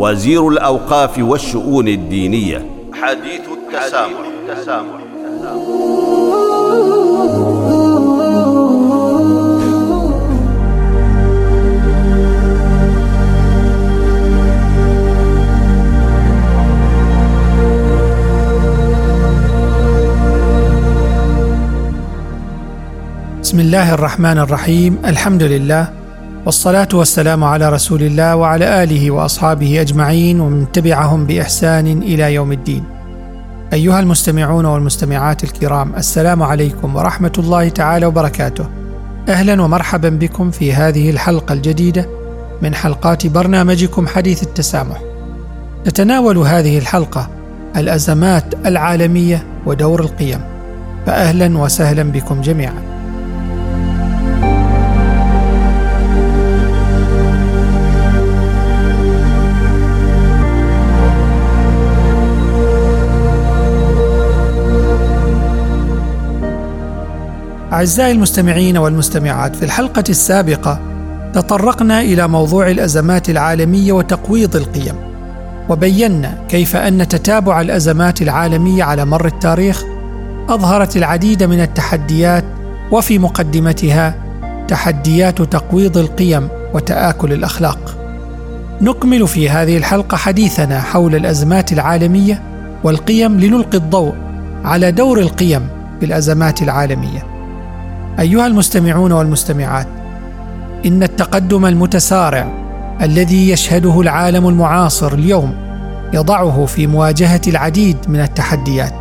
وزير الأوقاف والشؤون الدينية. حديث التسامح, التسامح. بسم الله الرحمن الرحيم. الحمد لله والصلاة والسلام على رسول الله وعلى آله وأصحابه أجمعين ومن تبعهم بإحسان إلى يوم الدين. أيها المستمعون والمستمعات الكرام، السلام عليكم ورحمة الله تعالى وبركاته. أهلا ومرحبا بكم في هذه الحلقة الجديدة من حلقات برنامجكم حديث التسامح. نتناول هذه الحلقة الأزمات العالمية ودور القيم. فأهلا وسهلا بكم جميعا. أعزائي المستمعين والمستمعات في الحلقة السابقة تطرقنا إلى موضوع الأزمات العالمية وتقويض القيم وبينا كيف أن تتابع الأزمات العالمية على مر التاريخ أظهرت العديد من التحديات وفي مقدمتها تحديات تقويض القيم وتآكل الأخلاق. نكمل في هذه الحلقة حديثنا حول الأزمات العالمية والقيم لنلقي الضوء على دور القيم في الأزمات العالمية. أيها المستمعون والمستمعات إن التقدم المتسارع الذي يشهده العالم المعاصر اليوم يضعه في مواجهة العديد من التحديات.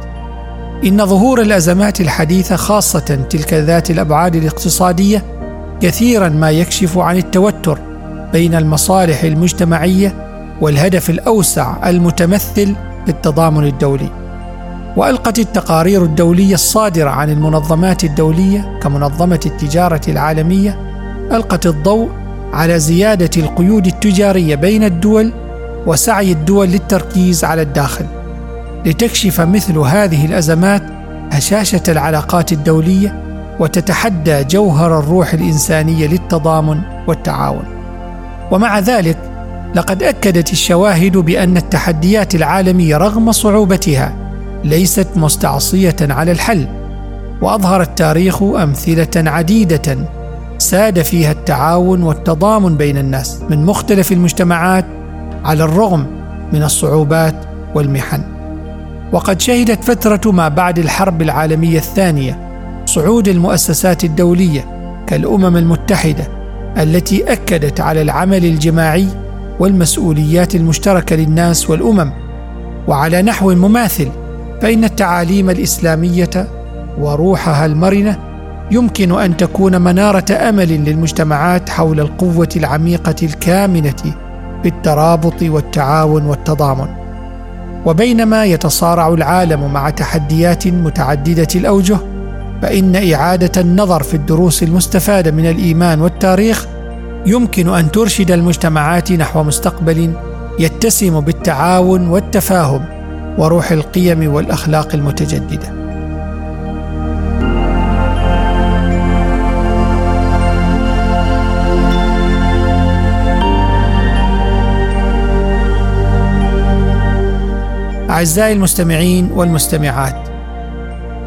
إن ظهور الأزمات الحديثة خاصة تلك ذات الأبعاد الاقتصادية كثيرا ما يكشف عن التوتر بين المصالح المجتمعية والهدف الأوسع المتمثل في التضامن الدولي. وألقت التقارير الدولية الصادرة عن المنظمات الدولية كمنظمة التجارة العالمية ألقت الضوء على زيادة القيود التجارية بين الدول وسعي الدول للتركيز على الداخل لتكشف مثل هذه الأزمات هشاشة العلاقات الدولية وتتحدى جوهر الروح الإنسانية للتضامن والتعاون. ومع ذلك لقد أكدت الشواهد بأن التحديات العالمية رغم صعوبتها ليست مستعصية على الحل واظهر التاريخ أمثلة عديدة ساد فيها التعاون والتضامن بين الناس من مختلف المجتمعات على الرغم من الصعوبات والمحن. وقد شهدت فترة ما بعد الحرب العالمية الثانية صعود المؤسسات الدولية كالأمم المتحدة التي أكدت على العمل الجماعي والمسؤوليات المشتركة للناس والأمم وعلى نحو مماثل فان التعاليم الإسلامية وروحها المرنة يمكن أن تكون منارة أمل للمجتمعات حول القوة العميقة الكامنة في الترابط والتعاون والتضامن. وبينما يتصارع العالم مع تحديات متعددة الأوجه فإن إعادة النظر في الدروس المستفاده من الإيمان والتاريخ يمكن أن ترشد المجتمعات نحو مستقبل يتسم بالتعاون والتفاهم. وروح القيم والأخلاق المتجددة. أعزائي المستمعين والمستمعات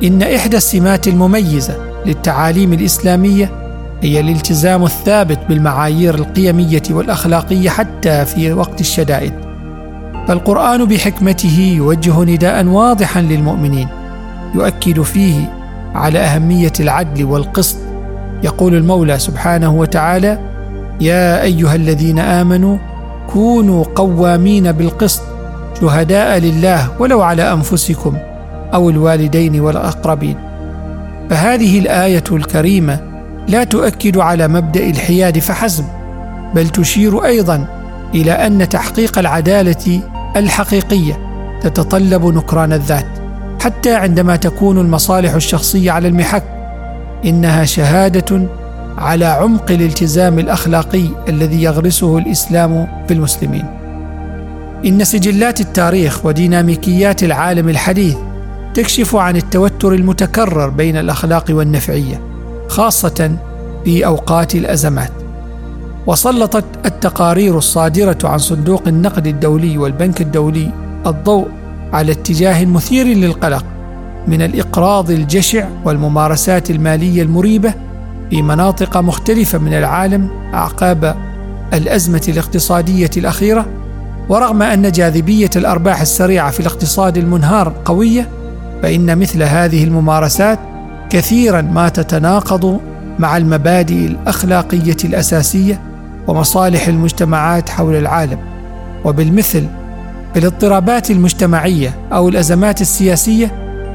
إن إحدى السمات المميزة للتعاليم الإسلامية هي الالتزام الثابت بالمعايير القيمية والأخلاقية حتى في وقت الشدائد. فالقران بحكمته يوجه نداء واضحا للمؤمنين يؤكد فيه على أهمية العدل والقسط. يقول المولى سبحانه وتعالى يا أيها الذين آمنوا كونوا قوامين بالقسط شهداء لله ولو على أنفسكم أو الوالدين والأقربين. فهذه الآية الكريمة لا تؤكد على مبدأ الحياد فحسب بل تشير أيضا إلى أن تحقيق العدالة الحقيقية تتطلب نكران الذات حتى عندما تكون المصالح الشخصية على المحك. إنها شهادة على عمق الالتزام الأخلاقي الذي يغرسه الإسلام في المسلمين إن سجلات التاريخ وديناميكيات العالم الحديث تكشف عن التوتر المتكرر بين الأخلاق والنفعية خاصة في أوقات الأزمات. وسلطت التقارير الصادرة عن صندوق النقد الدولي والبنك الدولي الضوء على اتجاه مثير للقلق من الإقراض الجشع والممارسات المالية المريبة في مناطق مختلفة من العالم اعقاب الأزمة الاقتصادية الأخيرة ورغم أن جاذبية الأرباح السريعة في الاقتصاد المنهار قوية فإن مثل هذه الممارسات كثيرا ما تتناقض مع المبادئ الأخلاقية الأساسية ومصالح المجتمعات حول العالم وبالمثل في الاضطرابات المجتمعية أو الأزمات السياسية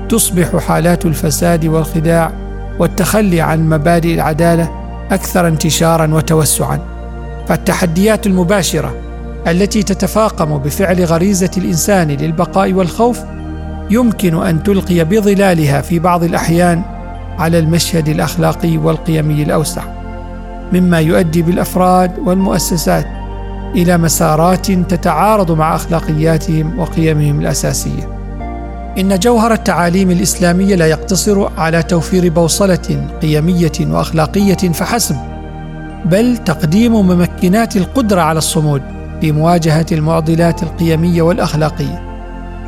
تصبح حالات الفساد والخداع والتخلي عن مبادئ العدالة أكثر انتشارا وتوسعا. فالتحديات المباشرة التي تتفاقم بفعل غريزة الإنسان للبقاء والخوف يمكن أن تلقي بظلالها في بعض الأحيان على المشهد الأخلاقي والقيمي الأوسع. مما يؤدي بالأفراد والمؤسسات إلى مسارات تتعارض مع أخلاقياتهم وقيمهم الأساسية. إن جوهر التعاليم الإسلامية لا يقتصر على توفير بوصلة قيمية وأخلاقية فحسب بل تقديم ممكنات القدرة على الصمود في مواجهه المعضلات القيمية والأخلاقية.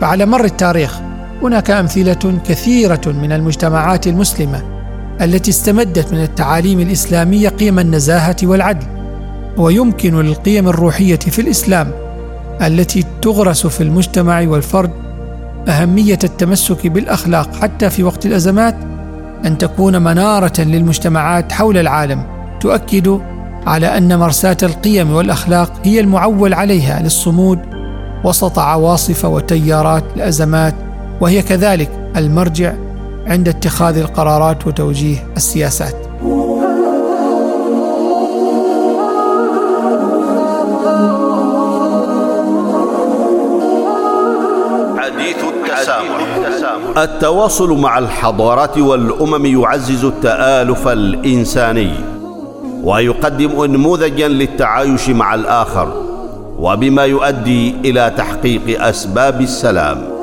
فعلى مر التاريخ هناك أمثلة كثيرة من المجتمعات المسلمة التي استمدت من التعاليم الإسلامية قيم النزاهة والعدل ويمكن للقيم الروحية في الإسلام التي تغرس في المجتمع والفرد أهمية التمسك بالأخلاق حتى في وقت الأزمات أن تكون منارة للمجتمعات حول العالم تؤكد على أن مرساة القيم والأخلاق هي المعول عليها للصمود وسط عواصف وتيارات الأزمات وهي كذلك المرجع عند اتخاذ القرارات وتوجيه السياسات. حديث التسامح. التواصل مع الحضارات والأمم يعزز التآلف الإنساني ويقدم انموذجا للتعايش مع الآخر وبما يؤدي إلى تحقيق أسباب السلام.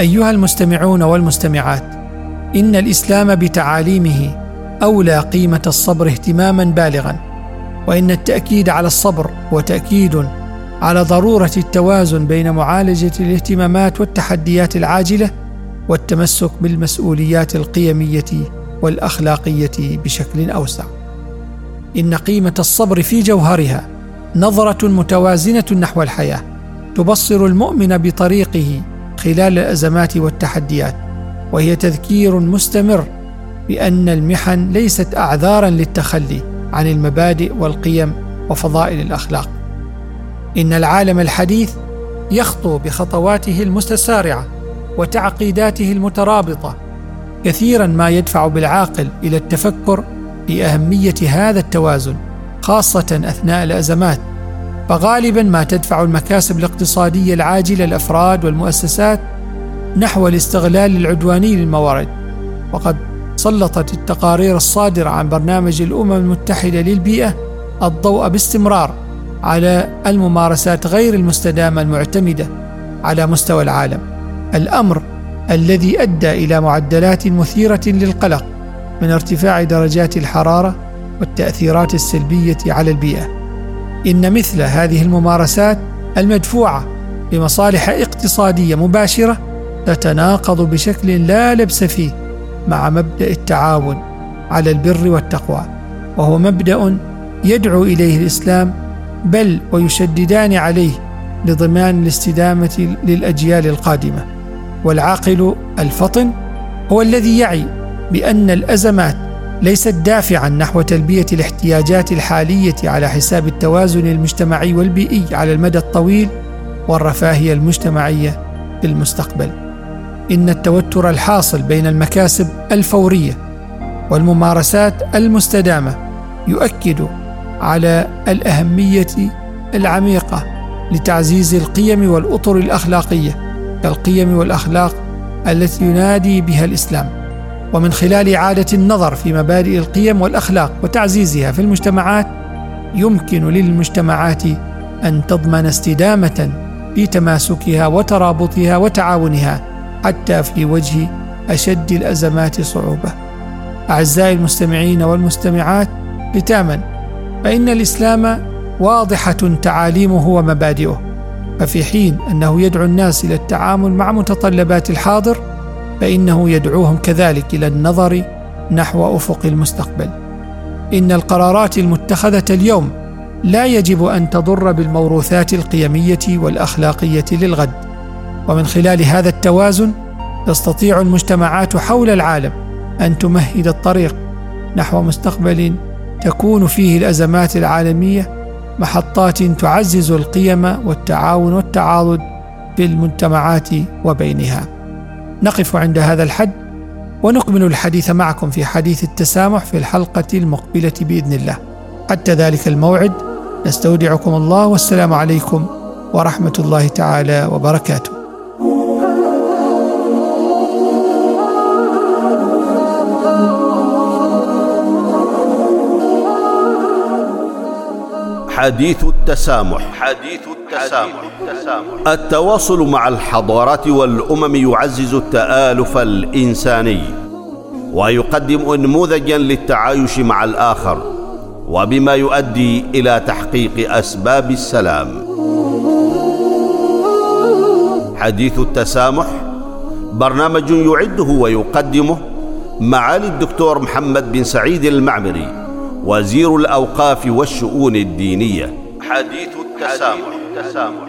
أيها المستمعون والمستمعات إن الإسلام بتعاليمه أولى قيمة الصبر اهتماما بالغا وإن التأكيد على الصبر هو تاكيد على ضرورة التوازن بين معالجة الاهتمامات والتحديات العاجلة والتمسك بالمسؤوليات القيمية والأخلاقية بشكل أوسع. إن قيمة الصبر في جوهرها نظرة متوازنة نحو الحياة تبصر المؤمن بطريقه خلال الأزمات والتحديات وهي تذكير مستمر بأن المحن ليست أعذارا للتخلي عن المبادئ والقيم وفضائل الأخلاق. إن العالم الحديث يخطو بخطواته المتسارعة وتعقيداته المترابطة. كثيرا ما يدفع بالعاقل إلى التفكر في اهميه هذا التوازن خاصة أثناء الأزمات. فغالبا ما تدفع المكاسب الاقتصادية العاجلة الأفراد والمؤسسات نحو الاستغلال العدواني للموارد. وقد سلطت التقارير الصادرة عن برنامج الأمم المتحدة للبيئة الضوء باستمرار على الممارسات غير المستدامة المعتمدة على مستوى العالم. الأمر الذي أدى إلى معدلات مثيرة للقلق من ارتفاع درجات الحرارة والتأثيرات السلبية على البيئة. إن مثل هذه الممارسات المدفوعة بمصالح اقتصادية مباشرة تتناقض بشكل لا لبس فيه مع مبدأ التعاون على البر والتقوى وهو مبدأ يدعو إليه الإسلام بل ويشددان عليه لضمان الاستدامة للأجيال القادمة. والعاقل الفطن هو الذي يعي بأن الأزمات ليست دافعا نحو تلبية الاحتياجات الحالية على حساب التوازن المجتمعي والبيئي على المدى الطويل والرفاهية المجتمعية في المستقبل. إن التوتر الحاصل بين المكاسب الفورية والممارسات المستدامة يؤكد على الأهمية العميقة لتعزيز القيم والأطر الأخلاقية كالقيم والأخلاق التي ينادي بها الإسلام. ومن خلال اعاده النظر في مبادئ القيم والأخلاق وتعزيزها في المجتمعات يمكن للمجتمعات أن تضمن استدامة في تماسكها وترابطها وتعاونها حتى في وجه أشد الأزمات صعوبة. أعزائي المستمعين والمستمعات ختاما فإن الإسلام واضحة تعاليمه ومبادئه ففي حين أنه يدعو الناس إلى التعامل مع متطلبات الحاضر فإنه يدعوهم كذلك إلى النظر نحو أفق المستقبل. إن القرارات المتخذة اليوم لا يجب أن تضر بالموروثات القيمية والأخلاقية للغد. ومن خلال هذا التوازن تستطيع المجتمعات حول العالم أن تمهد الطريق نحو مستقبل تكون فيه الأزمات العالمية محطات تعزز القيم والتعاون والتعاضد في المجتمعات وبينها. نقف عند هذا الحد ونكمل الحديث معكم في حديث التسامح في الحلقة المقبلة بإذن الله. حتى ذلك الموعد نستودعكم الله والسلام عليكم ورحمة الله تعالى وبركاته. حديث التسامح. حديث التسامح. التواصل مع الحضارات والأمم يعزز التآلف الإنساني ويقدم انموذجا للتعايش مع الآخر وبما يؤدي إلى تحقيق أسباب السلام. حديث التسامح برنامج يعده ويقدمه معالي الدكتور محمد بن سعيد المعمري وزير الأوقاف والشؤون الدينية. حديث التسامح, التسامح.